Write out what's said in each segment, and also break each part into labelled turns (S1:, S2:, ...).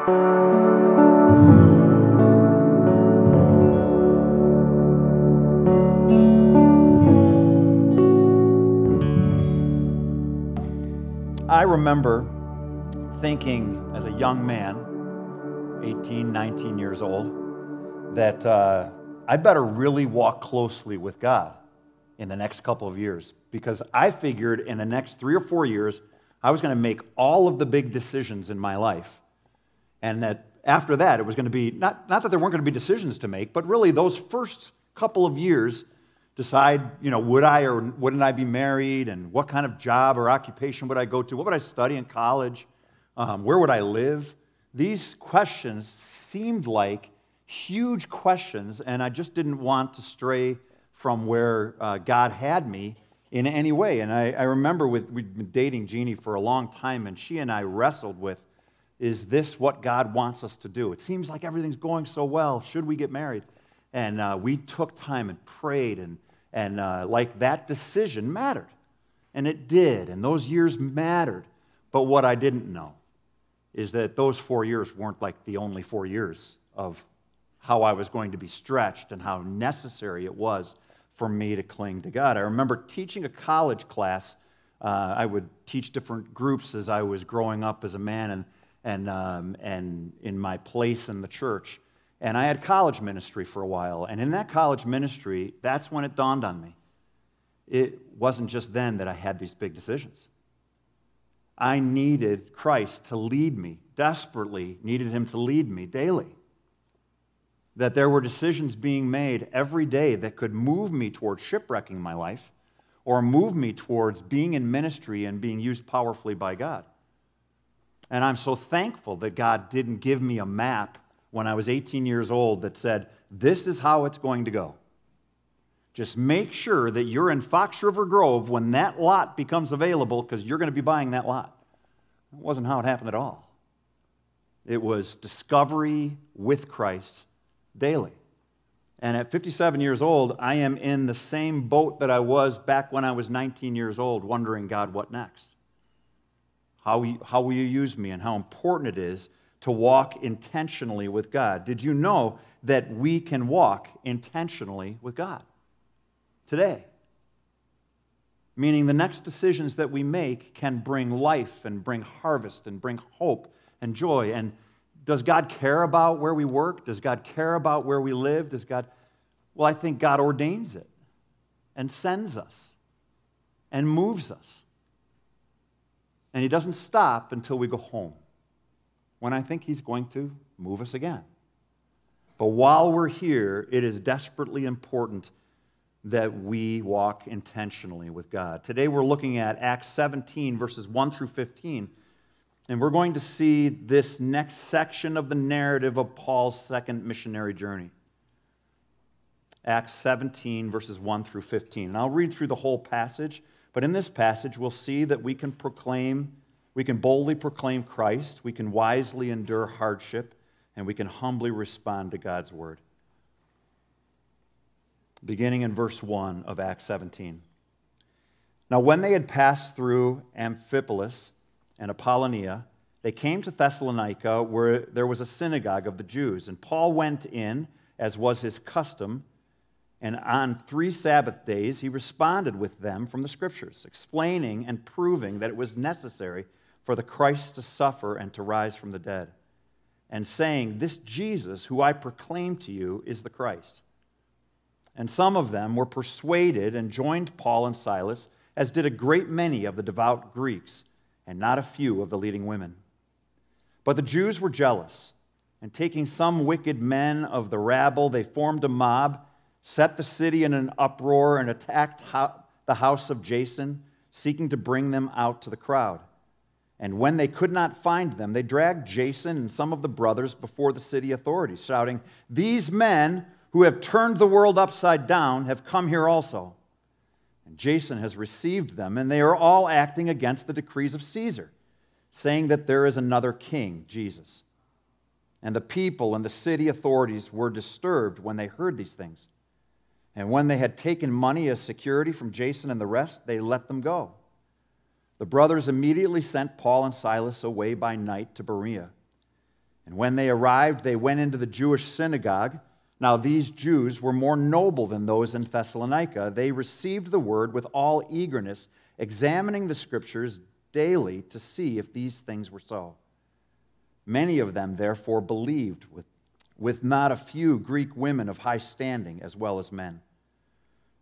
S1: I remember thinking as a young man, 18, 19 years old, that uh, I better really walk closely with God in the next couple of years because I figured in the next three or four years, I was going to make all of the big decisions in my life. And that after that, it was going to be not, not that there weren't going to be decisions to make, but really those first couple of years decide, you know, would I or wouldn't I be married and what kind of job or occupation would I go to? What would I study in college? Um, where would I live? These questions seemed like huge questions, and I just didn't want to stray from where uh, God had me in any way. And I, I remember with, we'd been dating Jeannie for a long time, and she and I wrestled with is this what God wants us to do? It seems like everything's going so well. Should we get married? And uh, we took time and prayed and and uh, like that decision mattered. And it did. And those years mattered. But what I didn't know is that those four years weren't like the only four years of how I was going to be stretched and how necessary it was for me to cling to God. I remember teaching a college class. Uh, I would teach different groups as I was growing up as a man and, and, um, and in my place in the church. And I had college ministry for a while. And in that college ministry, that's when it dawned on me. It wasn't just then that I had these big decisions. I needed Christ to lead me, desperately needed Him to lead me daily. That there were decisions being made every day that could move me towards shipwrecking my life or move me towards being in ministry and being used powerfully by God. And I'm so thankful that God didn't give me a map when I was 18 years old that said, This is how it's going to go. Just make sure that you're in Fox River Grove when that lot becomes available because you're going to be buying that lot. That wasn't how it happened at all. It was discovery with Christ daily. And at 57 years old, I am in the same boat that I was back when I was 19 years old, wondering, God, what next? How, will you use me and how important it is to walk intentionally with God. Did you know that we can walk intentionally with God today? Meaning the next decisions that we make can bring life and bring harvest and bring hope and joy. And does God care about where we work? Does God care about where we live? Does God? Well, I think God ordains it and sends us and moves us. And He doesn't stop until we go home when I think He's going to move us again. But while we're here, it is desperately important that we walk intentionally with God. Today we're looking at Acts 17, verses 1 through 15. And we're going to see this next section of the narrative of Paul's second missionary journey. Acts 17, verses 1 through 15. And I'll read through the whole passage, but in this passage, we'll see that we can proclaim we can boldly proclaim Christ, we can wisely endure hardship, and we can humbly respond to God's word. Beginning in verse 1 of Acts 17. Now, when they had passed through Amphipolis and Apollonia, they came to Thessalonica, where there was a synagogue of the Jews. And Paul went in, as was his custom, and on three Sabbath days he responded with them from the Scriptures, explaining and proving that it was necessary for the Christ to suffer and to rise from the dead, and saying, This Jesus, who I proclaim to you, is the Christ. And some of them were persuaded and joined Paul and Silas, as did a great many of the devout Greeks, and not a few of the leading women. But the Jews were jealous, and taking some wicked men of the rabble, they formed a mob, set the city in an uproar, and attacked the house of Jason, seeking to bring them out to the crowd. And when they could not find them, they dragged Jason and some of the brothers before the city authorities, shouting, These men who have turned the world upside down have come here also. And Jason has received them, and they are all acting against the decrees of Caesar, saying that there is another king, Jesus. And the people and the city authorities were disturbed when they heard these things. And when they had taken money as security from Jason and the rest, they let them go. The brothers immediately sent Paul and Silas away by night to Berea. And when they arrived, they went into the Jewish synagogue. Now, these Jews were more noble than those in Thessalonica. They received the word with all eagerness, examining the scriptures daily to see if these things were so. Many of them, therefore, believed, with, with not a few Greek women of high standing as well as men.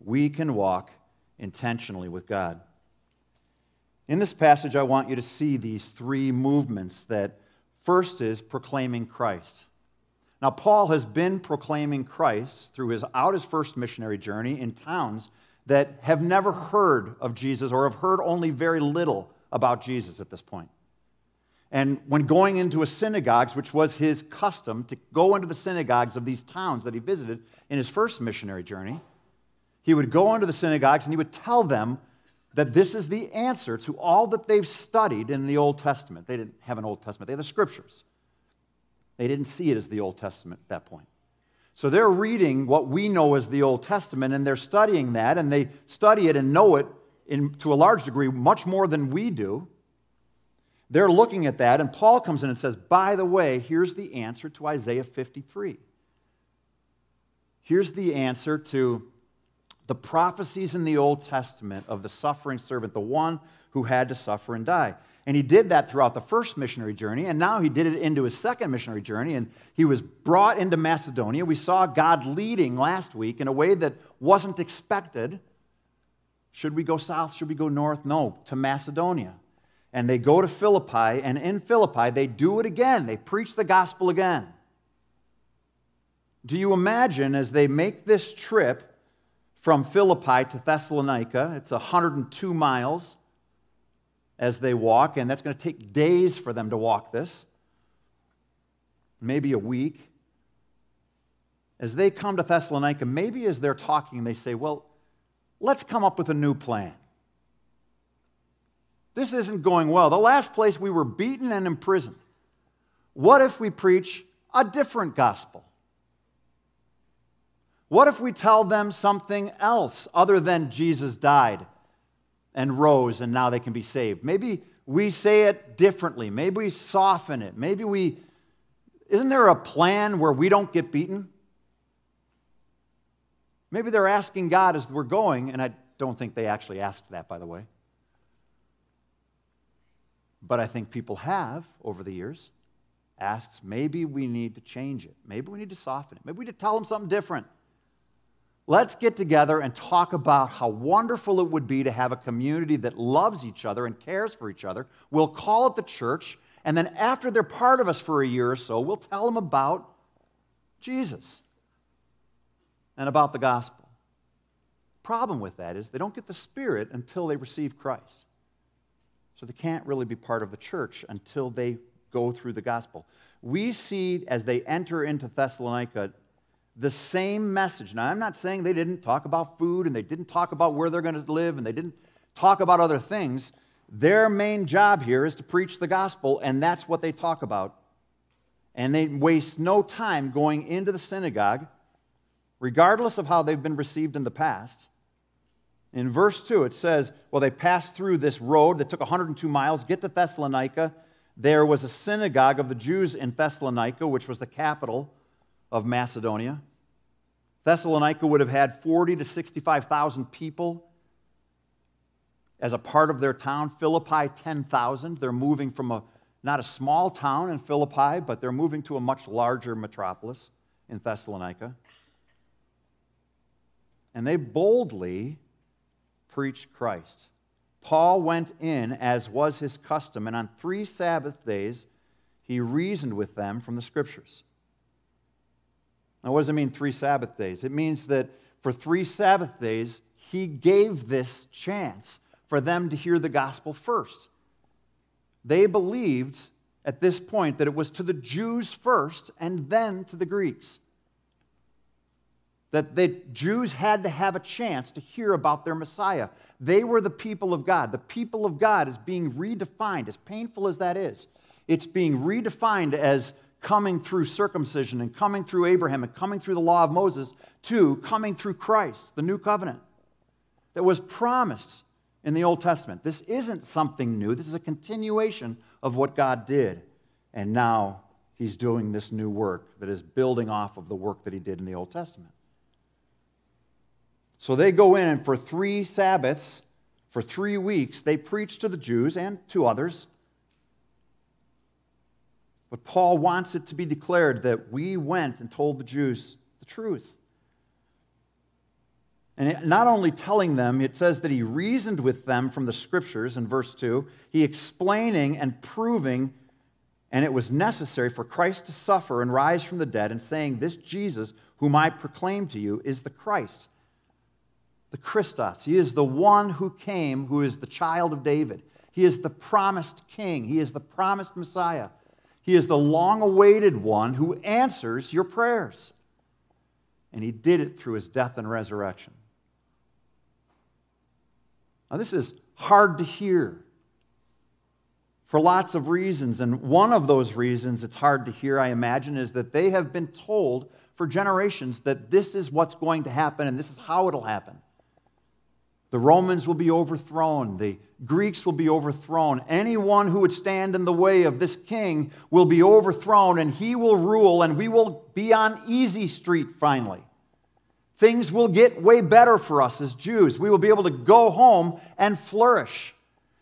S1: We can walk intentionally with God. In this passage, I want you to see these three movements that first is proclaiming Christ. Now, Paul has been proclaiming Christ through his out his first missionary journey in towns that have never heard of Jesus or have heard only very little about Jesus at this point. And when going into a synagogues, which was his custom to go into the synagogues of these towns that he visited in his first missionary journey, he would go into the synagogues and he would tell them that this is the answer to all that they've studied in the Old Testament. They didn't have an Old Testament, they had the scriptures. They didn't see it as the Old Testament at that point. So they're reading what we know as the Old Testament and they're studying that and they study it and know it in, to a large degree much more than we do. They're looking at that and Paul comes in and says, by the way, here's the answer to Isaiah 53. Here's the answer to the prophecies in the Old Testament of the suffering servant, the one who had to suffer and die. And he did that throughout the first missionary journey, and now he did it into his second missionary journey, and he was brought into Macedonia. We saw God leading last week in a way that wasn't expected. Should we go south? Should we go north? No, to Macedonia. And they go to Philippi, and in Philippi, they do it again. They preach the gospel again. Do you imagine as they make this trip from Philippi to Thessalonica? It's 102 miles as they walk, and that's going to take days for them to walk this, maybe a week. As they come to Thessalonica, maybe as they're talking, they say, Well, let's come up with a new plan. This isn't going well. The last place we were beaten and imprisoned. What if we preach a different gospel? What if we tell them something else other than Jesus died and rose and now they can be saved. Maybe we say it differently. Maybe we soften it. Maybe we. Isn't there a plan where we don't get beaten? Maybe they're asking God as we're going, and I don't think they actually asked that, by the way. But I think people have over the years asked, maybe we need to change it. Maybe we need to soften it. Maybe we need to tell them something different. Let's get together and talk about how wonderful it would be to have a community that loves each other and cares for each other. We'll call it the church, and then after they're part of us for a year or so, we'll tell them about Jesus and about the gospel. Problem with that is they don't get the Spirit until they receive Christ. So they can't really be part of the church until they go through the gospel. We see as they enter into Thessalonica the same message. Now, I'm not saying they didn't talk about food and they didn't talk about where they're going to live and they didn't talk about other things. Their main job here is to preach the gospel, and that's what they talk about. And they waste no time going into the synagogue, regardless of how they've been received in the past. In verse 2, it says, Well, they passed through this road that took 102 miles, get to Thessalonica. There was a synagogue of the Jews in Thessalonica, which was the capital of Macedonia. Thessalonica would have had 40 to 65,000 people as a part of their town. Philippi, 10,000. They're moving from a not a small town in Philippi, but they're moving to a much larger metropolis in Thessalonica. And they boldly preached Christ. Paul went in as was his custom, and on three Sabbath days he reasoned with them from the scriptures. Now, what does it mean, three Sabbath days? It means that for three Sabbath days, he gave this chance for them to hear the gospel first. They believed at this point that it was to the Jews first and then to the Greeks. That the Jews had to have a chance to hear about their Messiah. They were the people of God. The people of God is being redefined, as painful as that is. It's being redefined as coming through circumcision and coming through Abraham and coming through the law of Moses to coming through Christ, the new covenant that was promised in the Old Testament. This isn't something new, this is a continuation of what God did. And now he's doing this new work that is building off of the work that he did in the Old Testament. So they go in, and for three Sabbaths, for three weeks, they preach to the Jews and to others but Paul wants it to be declared that we went and told the Jews the truth. And not only telling them, it says that he reasoned with them from the scriptures in verse 2, he explaining and proving, and it was necessary for Christ to suffer and rise from the dead, and saying, This Jesus, whom I proclaim to you, is the Christ, the Christos. He is the one who came, who is the child of David. He is the promised king, he is the promised Messiah. He is the long awaited one who answers your prayers. And he did it through his death and resurrection. Now, this is hard to hear for lots of reasons. And one of those reasons it's hard to hear, I imagine, is that they have been told for generations that this is what's going to happen and this is how it'll happen. The Romans will be overthrown. The Greeks will be overthrown. Anyone who would stand in the way of this king will be overthrown, and he will rule, and we will be on easy street finally. Things will get way better for us as Jews. We will be able to go home and flourish.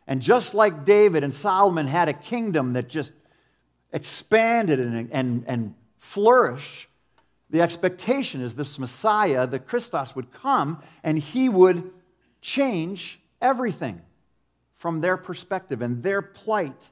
S1: And just like David and Solomon had a kingdom that just expanded and, and, and flourished, the expectation is this Messiah, the Christos, would come and he would change everything from their perspective and their plight.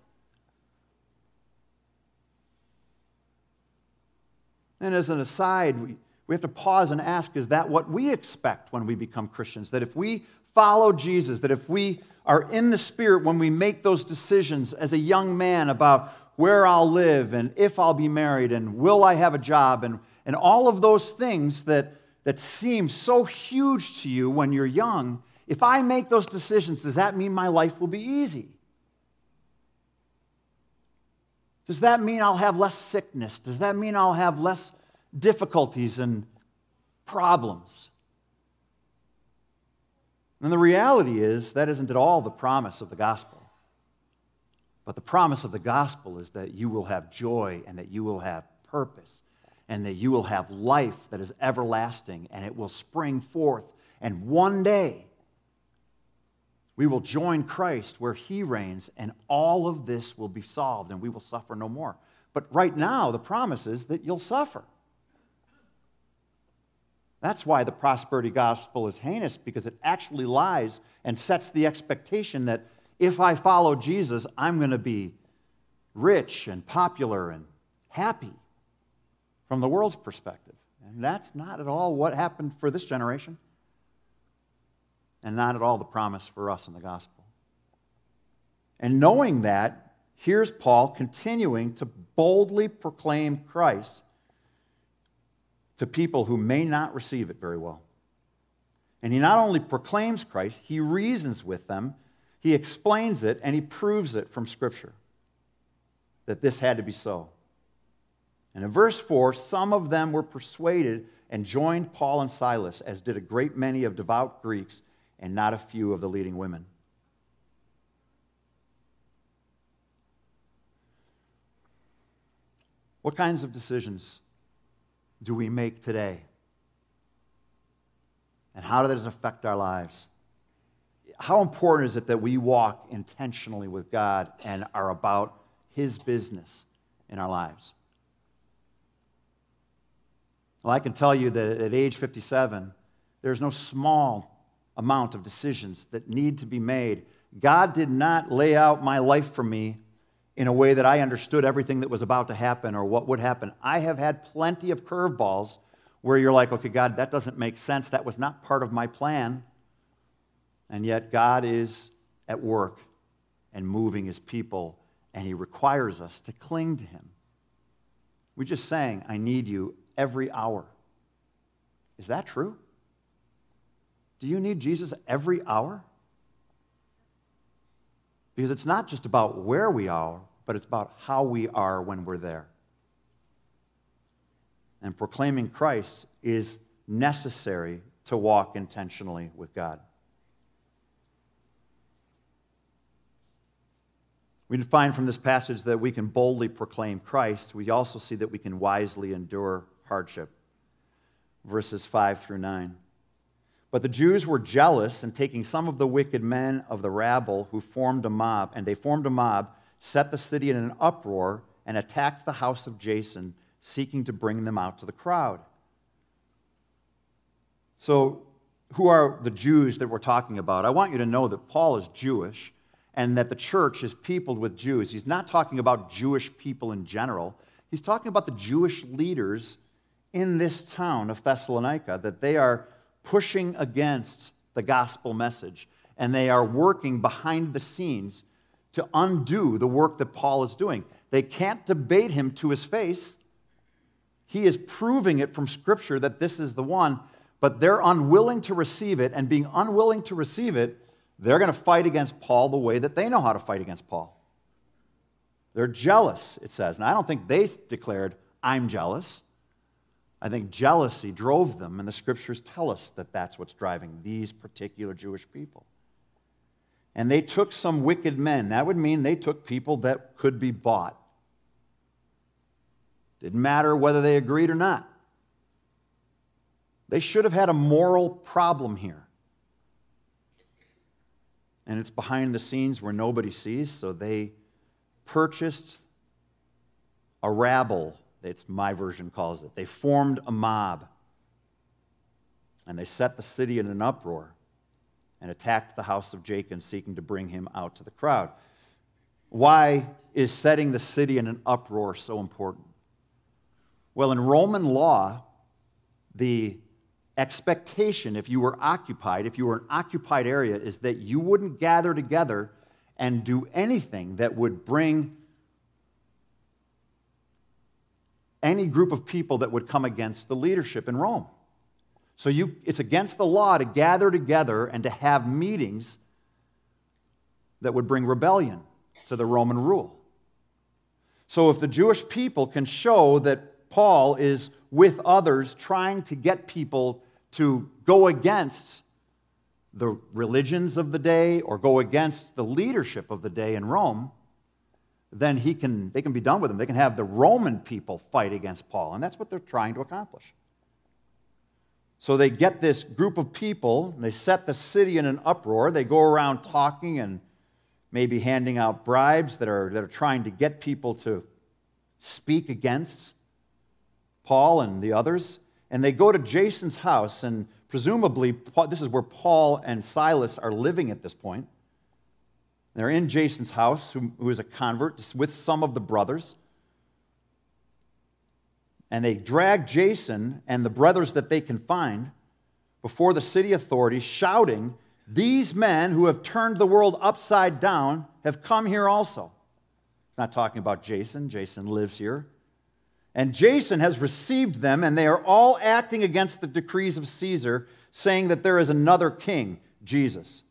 S1: And as an aside, we, we have to pause and ask is that what we expect when we become Christians? That if we follow Jesus, that if we are in the Spirit when we make those decisions as a young man about where I'll live and if I'll be married and will I have a job and, and all of those things that, that seem so huge to you when you're young, if I make those decisions, does that mean my life will be easy? Does that mean I'll have less sickness? Does that mean I'll have less difficulties and problems? And the reality is, that isn't at all the promise of the gospel. But the promise of the gospel is that you will have joy and that you will have purpose and that you will have life that is everlasting and it will spring forth. And one day, we will join Christ where he reigns, and all of this will be solved, and we will suffer no more. But right now, the promise is that you'll suffer. That's why the prosperity gospel is heinous, because it actually lies and sets the expectation that if I follow Jesus, I'm going to be rich and popular and happy from the world's perspective. And that's not at all what happened for this generation and not at all the promise for us in the gospel. And knowing that, here's Paul continuing to boldly proclaim Christ to people who may not receive it very well. And he not only proclaims Christ, he reasons with them, he explains it, and he proves it from Scripture that this had to be so. And in verse 4, some of them were persuaded and joined Paul and Silas, as did a great many of devout Greeks and not a few of the leading women. What kinds of decisions do we make today? And how does it affect our lives? How important is it that we walk intentionally with God and are about His business in our lives? Well, I can tell you that at age 57, there's no small amount of decisions that need to be made. God did not lay out my life for me in a way that I understood everything that was about to happen or what would happen. I have had plenty of curveballs where you're like, okay, God, that doesn't make sense. That was not part of my plan. And yet, God is at work and moving his people and He requires us to cling to Him. We just sang, I need you every hour. Is that true? Do you need Jesus every hour? Because it's not just about where we are, but it's about how we are when we're there. And proclaiming Christ is necessary to walk intentionally with God. We find from this passage that we can boldly proclaim Christ. We also see that we can wisely endure hardship. Verses 5 through 9. But the Jews were jealous, and taking some of the wicked men of the rabble who formed a mob, and they formed a mob, set the city in an uproar, and attacked the house of Jason, seeking to bring them out to the crowd. So, who are the Jews that we're talking about? I want you to know that Paul is Jewish and that the church is peopled with Jews. He's not talking about Jewish people in general, he's talking about the Jewish leaders in this town of Thessalonica, that they are pushing against the gospel message and they are working behind the scenes to undo the work that Paul is doing. They can't debate him to his face. He is proving it from Scripture that this is the one, but they're unwilling to receive it, and being unwilling to receive it, they're going to fight against Paul the way that they know how to fight against Paul. They're jealous, it says. And I don't think they declared, I'm jealous. I think jealousy drove them, and the scriptures tell us that that's what's driving these particular Jewish people. And they took some wicked men. That would mean they took people that could be bought. Didn't matter whether they agreed or not. They should have had a moral problem here. And it's behind the scenes where nobody sees, so they purchased a rabble, it's my version calls it. They formed a mob. And they set the city in an uproar and attacked the house of Jacob, seeking to bring him out to the crowd. Why is setting the city in an uproar so important? Well, in Roman law, the expectation, if you were occupied, if you were an occupied area, is that you wouldn't gather together and do anything that would bring any group of people that would come against the leadership in Rome. So you, it's against the law to gather together and to have meetings that would bring rebellion to the Roman rule. So if the Jewish people can show that Paul is with others trying to get people to go against the religions of the day or go against the leadership of the day in Rome, then he can, they can be done with him. They can have the Roman people fight against Paul, and that's what they're trying to accomplish. So they get this group of people, they set the city in an uproar. They go around talking and maybe handing out bribes that are, that are trying to get people to speak against Paul and the others. And they go to Jason's house, and presumably, this is where Paul and Silas are living at this point. They're in Jason's house, who, who is a convert, with some of the brothers. And they drag Jason and the brothers that they can find before the city authorities, shouting, These men who have turned the world upside down have come here also. Not talking about Jason, Jason lives here. And Jason has received them, and they are all acting against the decrees of Caesar, saying that there is another king, Jesus.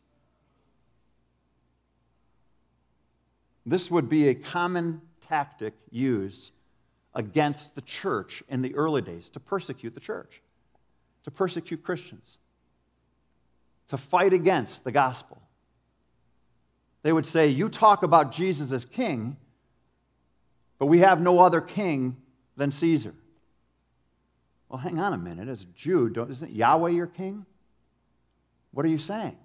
S1: This would be a common tactic used against the church in the early days to persecute the church, to persecute Christians, to fight against the gospel. They would say, You talk about Jesus as king, but we have no other king than Caesar. Well, hang on a minute. As a Jew, isn't Yahweh your king? What are you saying?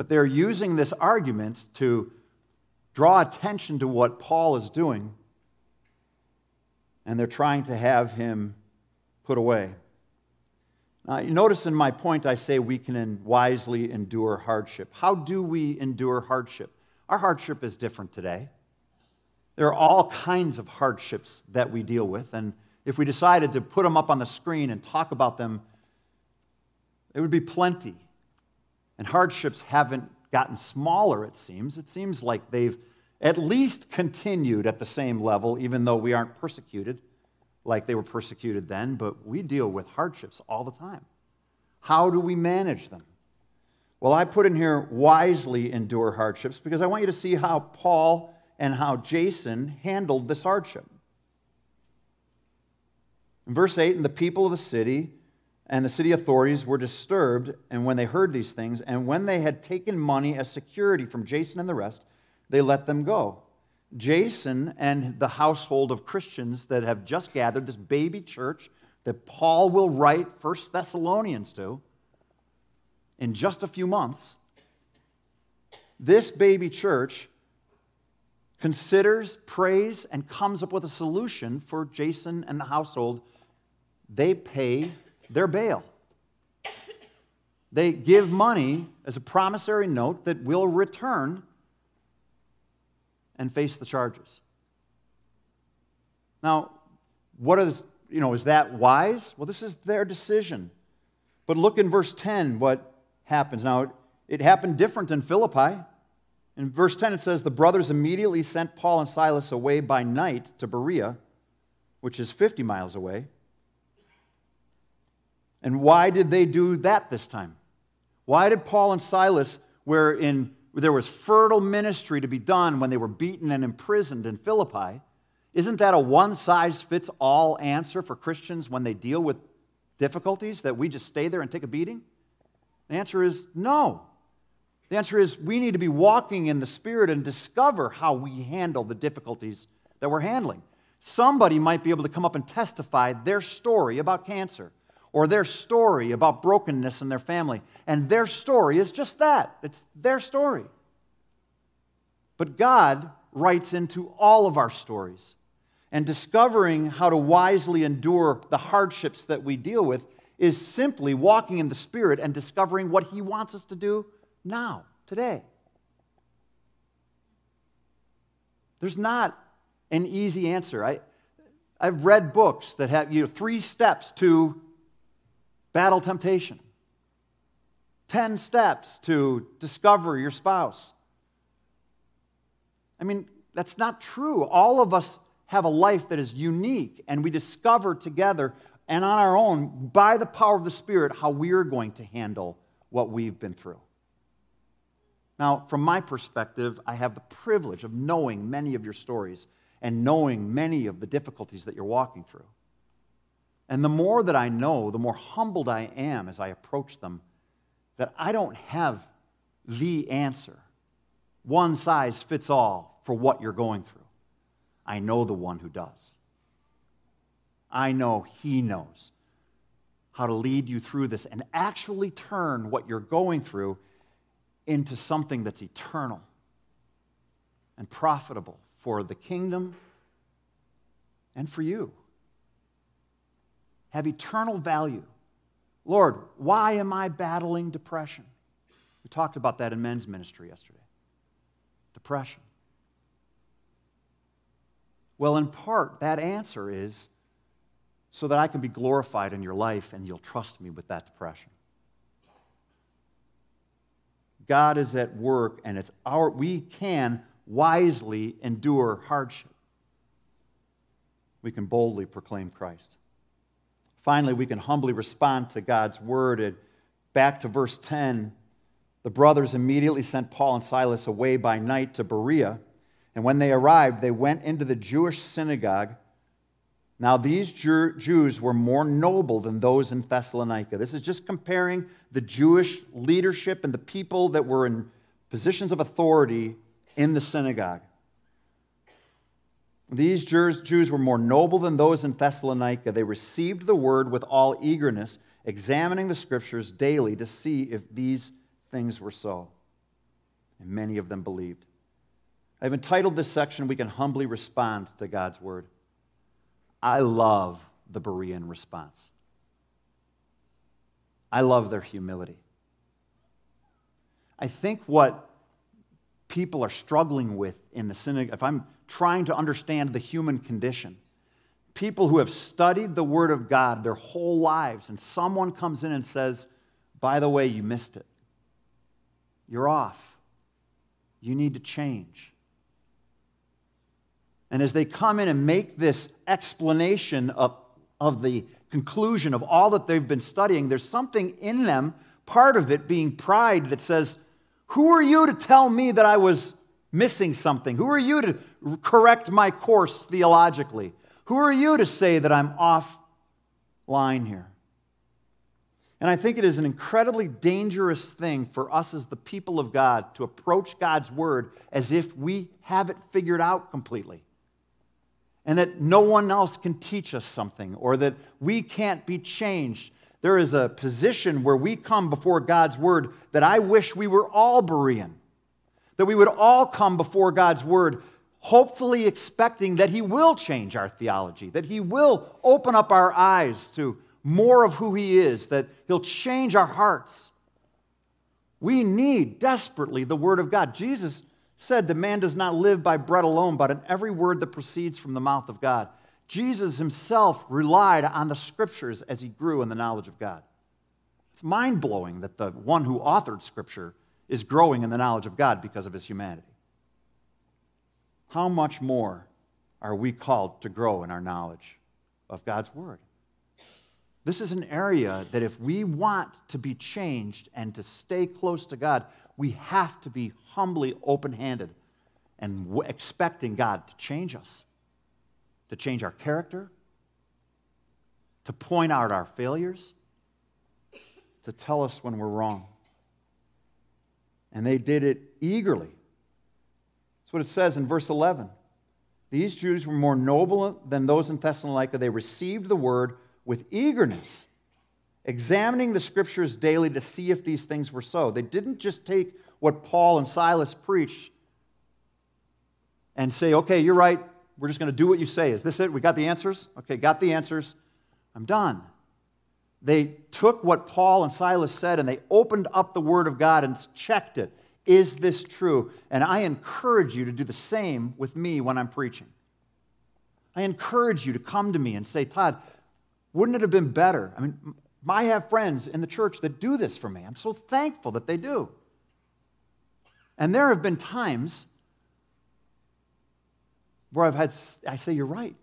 S1: But they're using this argument to draw attention to what Paul is doing, and they're trying to have him put away. Now, you notice in my point, I say we can wisely endure hardship. How do we endure hardship? Our hardship is different today. There are all kinds of hardships that we deal with, and if we decided to put them up on the screen and talk about them, it would be plenty. And hardships haven't gotten smaller, it seems. It seems like they've at least continued at the same level, even though we aren't persecuted like they were persecuted then, but we deal with hardships all the time. How do we manage them? Well, I put in here wisely endure hardships because I want you to see how Paul and how Jason handled this hardship. In verse 8, and the people of the city and the city authorities were disturbed, and when they heard these things, and when they had taken money as security from Jason and the rest, they let them go. Jason and the household of Christians that have just gathered, this baby church that Paul will write First Thessalonians to in just a few months, this baby church considers, prays, and comes up with a solution for Jason and the household. They pay their bail. They give money as a promissory note that will return and face the charges. Now, what is, you know, is that wise? Well, this is their decision. But look in verse 10 what happens. Now, it happened different in Philippi. In verse 10, it says, The brothers immediately sent Paul and Silas away by night to Berea, which is 50 miles away. And why did they do that this time? Why did Paul and Silas, where in there was fertile ministry to be done when they were beaten and imprisoned in Philippi. Isn't that a one size fits all answer for Christians when they deal with difficulties that we just stay there and take a beating? The answer is no. The answer is we need to be walking in the Spirit and discover how we handle the difficulties that we're handling. Somebody might be able to come up and testify their story about cancer or their story about brokenness in their family. And their story is just that it's their story. But God writes into all of our stories. And discovering how to wisely endure the hardships that we deal with is simply walking in the Spirit and discovering what He wants us to do now, today. There's not an easy answer. I, I've read books that have you know, three steps to battle temptation. 10 steps to discover your spouse. I mean, that's not true. All of us have a life that is unique, and we discover together and on our own, by the power of the Spirit, how we're going to handle what we've been through. Now, from my perspective, I have the privilege of knowing many of your stories and knowing many of the difficulties that you're walking through. And the more that I know, the more humbled I am as I approach them, that I don't have the answer. One size fits all for what you're going through. I know the one who does. I know he knows how to lead you through this and actually turn what you're going through into something that's eternal and profitable for the kingdom and for you have eternal value. Lord, why am I battling depression? We talked about that in men's ministry yesterday. Depression. Well, in part, that answer is so that I can be glorified in your life and you'll trust me with that depression. God is at work and it's our we can wisely endure hardship. We can boldly proclaim Christ. Finally, we can humbly respond to God's word. And back to verse 10, the brothers immediately sent Paul and Silas away by night to Berea. And when they arrived, they went into the Jewish synagogue. Now, these Jews were more noble than those in Thessalonica. This is just comparing the Jewish leadership and the people that were in positions of authority in the synagogue. These Jews were more noble than those in Thessalonica. They received the word with all eagerness, examining the scriptures daily to see if these things were so. And many of them believed. I've entitled this section, We Can Humbly Respond to God's Word. I love the Berean response. I love their humility. I think what people are struggling with in the synagogue, if I'm trying to understand the human condition. People who have studied the Word of God their whole lives, and someone comes in and says, By the way, you missed it. You're off. You need to change. And as they come in and make this explanation of, of the conclusion of all that they've been studying, there's something in them, part of it being pride, that says, Who are you to tell me that I was missing something? Who are you to correct my course theologically? Who are you to say that I'm off line here? And I think it is an incredibly dangerous thing for us as the people of God to approach God's word as if we have it figured out completely. And that no one else can teach us something or that we can't be changed. There is a position where we come before God's word that I wish we were all Berean. That we would all come before God's word hopefully expecting that He will change our theology, that He will open up our eyes to more of who He is, that He'll change our hearts. We need desperately the Word of God. Jesus said, The man does not live by bread alone, but in every word that proceeds from the mouth of God. Jesus himself relied on the scriptures as he grew in the knowledge of God. It's mind blowing that the one who authored scripture is growing in the knowledge of God because of his humanity. How much more are we called to grow in our knowledge of God's word? This is an area that if we want to be changed and to stay close to God, we have to be humbly open handed and w- expecting God to change us, to change our character, to point out our failures, to tell us when we're wrong. And they did it eagerly. That's what it says in verse 11. These Jews were more noble than those in Thessalonica. They received the word with eagerness, examining the scriptures daily to see if these things were so. They didn't just take what Paul and Silas preached and say, okay, you're right. We're just going to do what you say. Is this it? We got the answers? Okay, got the answers. I'm done. They took what Paul and Silas said and they opened up the Word of God and checked it. Is this true? And I encourage you to do the same with me when I'm preaching. I encourage you to come to me and say, Todd, wouldn't it have been better? I mean, I have friends in the church that do this for me. I'm so thankful that they do. And there have been times where I've had, I say, you're right.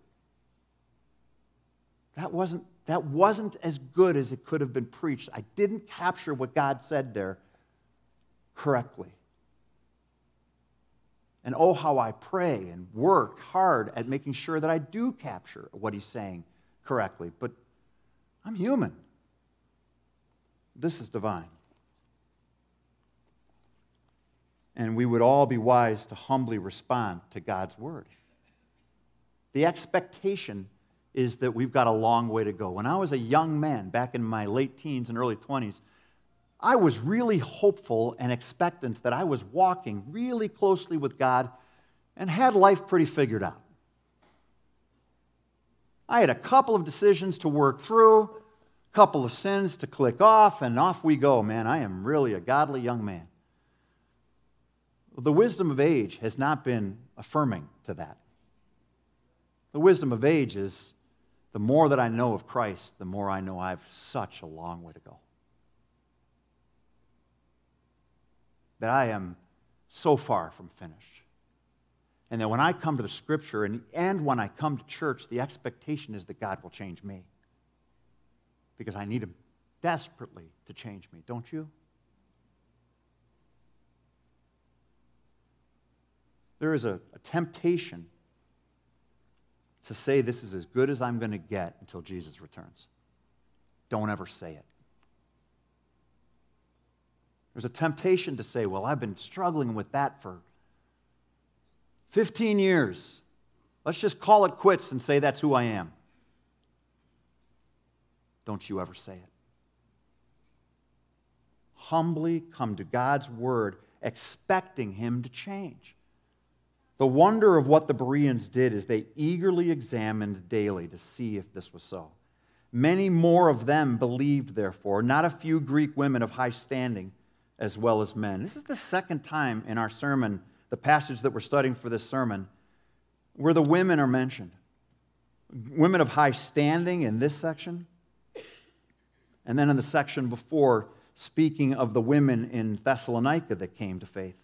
S1: That wasn't, that wasn't as good as it could have been preached. I didn't capture what God said there correctly. And oh, how I pray and work hard at making sure that I do capture what He's saying correctly, but I'm human. This is divine. And we would all be wise to humbly respond to God's word. The expectation is that we've got a long way to go. When I was a young man, back in my late teens and early 20s, I was really hopeful and expectant that I was walking really closely with God and had life pretty figured out. I had a couple of decisions to work through, a couple of sins to click off, and off we go, man. I am really a godly young man. The wisdom of age has not been affirming to that. The wisdom of age is the more that I know of Christ, the more I know I have such a long way to go. That I am so far from finished. And that when I come to the scripture and, and when I come to church, the expectation is that God will change me. Because I need Him desperately to change me, don't you? There is a, a temptation to say this is as good as I'm going to get until Jesus returns. Don't ever say it. There's a temptation to say, well, I've been struggling with that for 15 years. Let's just call it quits and say that's who I am. Don't you ever say it. Humbly come to God's word, expecting Him to change. The wonder of what the Bereans did is they eagerly examined daily to see if this was so. Many more of them believed, therefore, not a few Greek women of high standing as well as men. This is the second time in our sermon the passage that we're studying for this sermon, where the women are mentioned. Women of high standing in this section, and then in the section before, speaking of the women in Thessalonica that came to faith.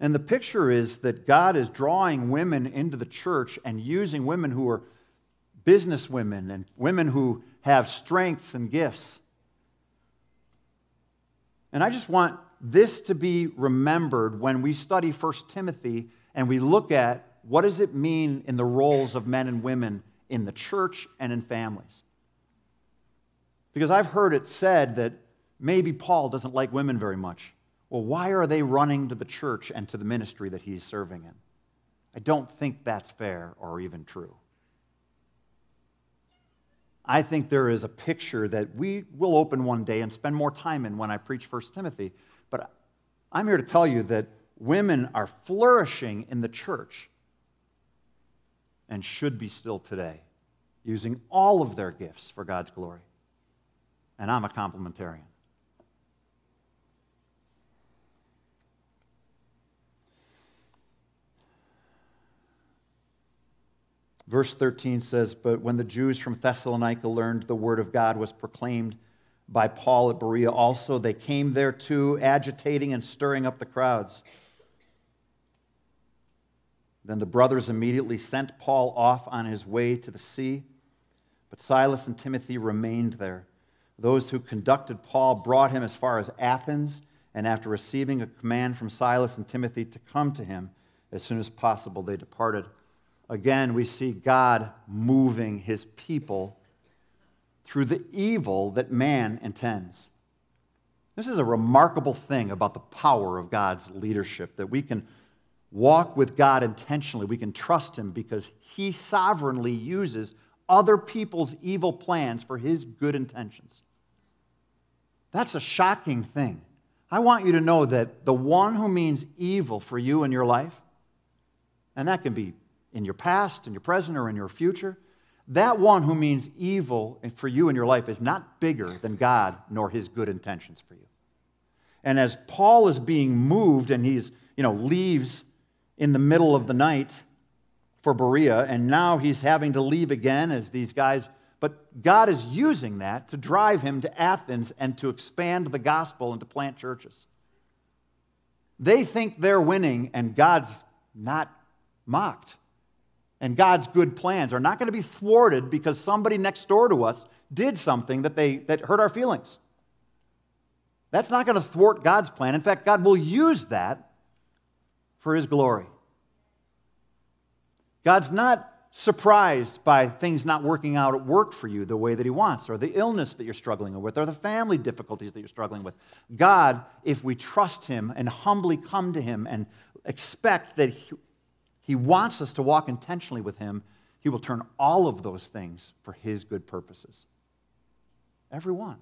S1: And the picture is that God is drawing women into the church and using women who are business women and women who have strengths and gifts. And I just want this to be remembered when we study 1 Timothy and we look at what does it mean in the roles of men and women in the church and in families. Because I've heard it said that maybe Paul doesn't like women very much. Well, why are they running to the church and to the ministry that he's serving in? I don't think that's fair or even true. I think there is a picture that we will open one day and spend more time in when I preach 1 Timothy. But I'm here to tell you that women are flourishing in the church and should be still today, using all of their gifts for God's glory. And I'm a complementarian. Verse 13 says, But when the Jews from Thessalonica learned the word of God was proclaimed by Paul at Berea also, they came there too, agitating and stirring up the crowds. Then the brothers immediately sent Paul off on his way to the sea, but Silas and Timothy remained there. Those who conducted Paul brought him as far as Athens, and after receiving a command from Silas and Timothy to come to him as soon as possible, they departed. Again, we see God moving his people through the evil that man intends. This is a remarkable thing about the power of God's leadership that we can walk with God intentionally. We can trust him because he sovereignly uses other people's evil plans for his good intentions. That's a shocking thing. I want you to know that the one who means evil for you in your life, and that can be in your past, in your present, or in your future, that one who means evil for you in your life is not bigger than God nor his good intentions for you. And as Paul is being moved and he's, you know, leaves in the middle of the night for Berea, and now he's having to leave again as these guys, but God is using that to drive him to Athens and to expand the gospel and to plant churches. They think they're winning, and God's not mocked and God's good plans are not going to be thwarted because somebody next door to us did something that, they, that hurt our feelings. That's not going to thwart God's plan. In fact, God will use that for His glory. God's not surprised by things not working out at work for you the way that He wants, or the illness that you're struggling with, or the family difficulties that you're struggling with. God, if we trust Him and humbly come to Him and expect that he wants us to walk intentionally with Him. He will turn all of those things for His good purposes. Every one.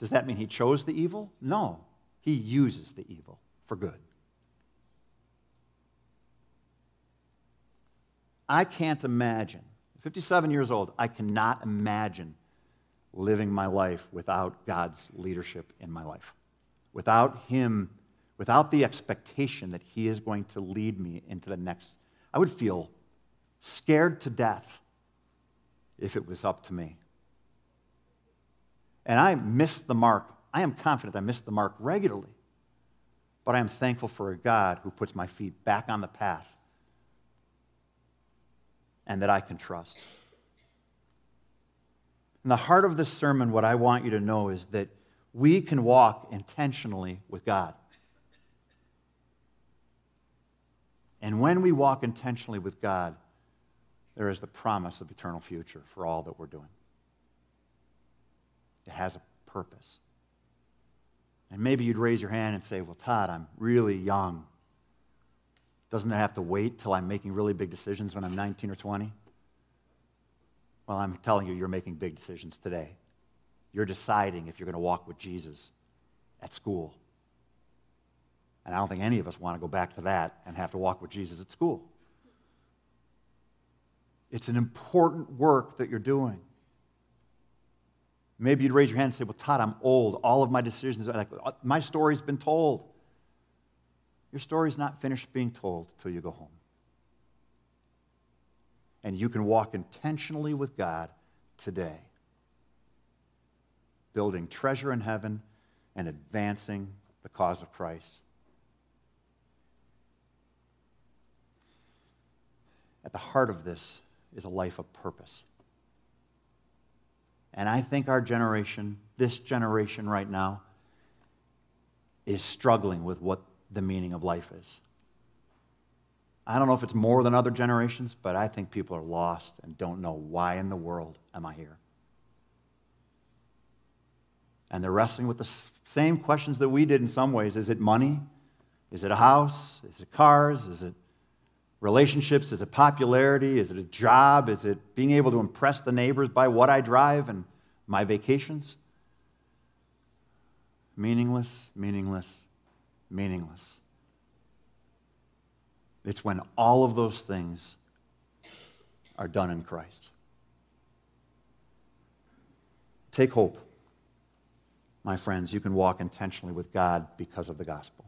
S1: Does that mean He chose the evil? No. He uses the evil for good. I can't imagine, 57 years old, I cannot imagine living my life without God's leadership in my life, without Him without the expectation that He is going to lead me into the next, I would feel scared to death if it was up to me. And I missed the mark. I am confident I missed the mark regularly. But I am thankful for a God who puts my feet back on the path and that I can trust. In the heart of this sermon, what I want you to know is that we can walk intentionally with God. And when we walk intentionally with God, there is the promise of eternal future for all that we're doing. It has a purpose. And maybe you'd raise your hand and say, Well, Todd, I'm really young. Doesn't it have to wait till I'm making really big decisions when I'm 19 or 20? Well, I'm telling you, you're making big decisions today. You're deciding if you're going to walk with Jesus at school and I don't think any of us want to go back to that and have to walk with Jesus at school. It's an important work that you're doing. Maybe you'd raise your hand and say, Well, Todd, I'm old. All of my decisions are like, uh, my story's been told. Your story's not finished being told until you go home. And you can walk intentionally with God today, building treasure in heaven and advancing the cause of Christ at the heart of this is a life of purpose. And I think our generation, this generation right now, is struggling with what the meaning of life is. I don't know if it's more than other generations, but I think people are lost and don't know why in the world am I here. And they're wrestling with the same questions that we did in some ways. Is it money? Is it a house? Is it cars? Is it relationships? Is it popularity? Is it a job? Is it being able to impress the neighbors by what I drive and my vacations? Meaningless, meaningless, meaningless. It's when all of those things are done in Christ. Take hope. My friends, you can walk intentionally with God because of the gospel.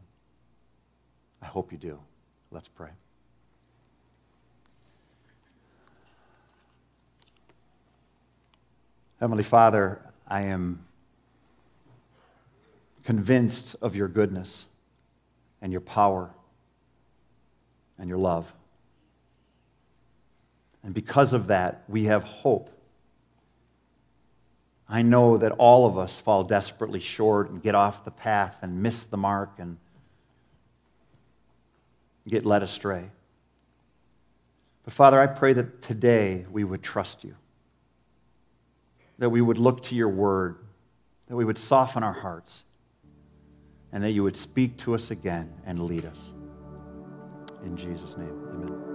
S1: I hope you do. Let's pray. Heavenly Father, I am convinced of your goodness and your power and your love. And because of that, we have hope. I know that all of us fall desperately short and get off the path and miss the mark and get led astray. But Father, I pray that today we would trust you that we would look to your word, that we would soften our hearts, and that you would speak to us again and lead us. In Jesus' name, amen.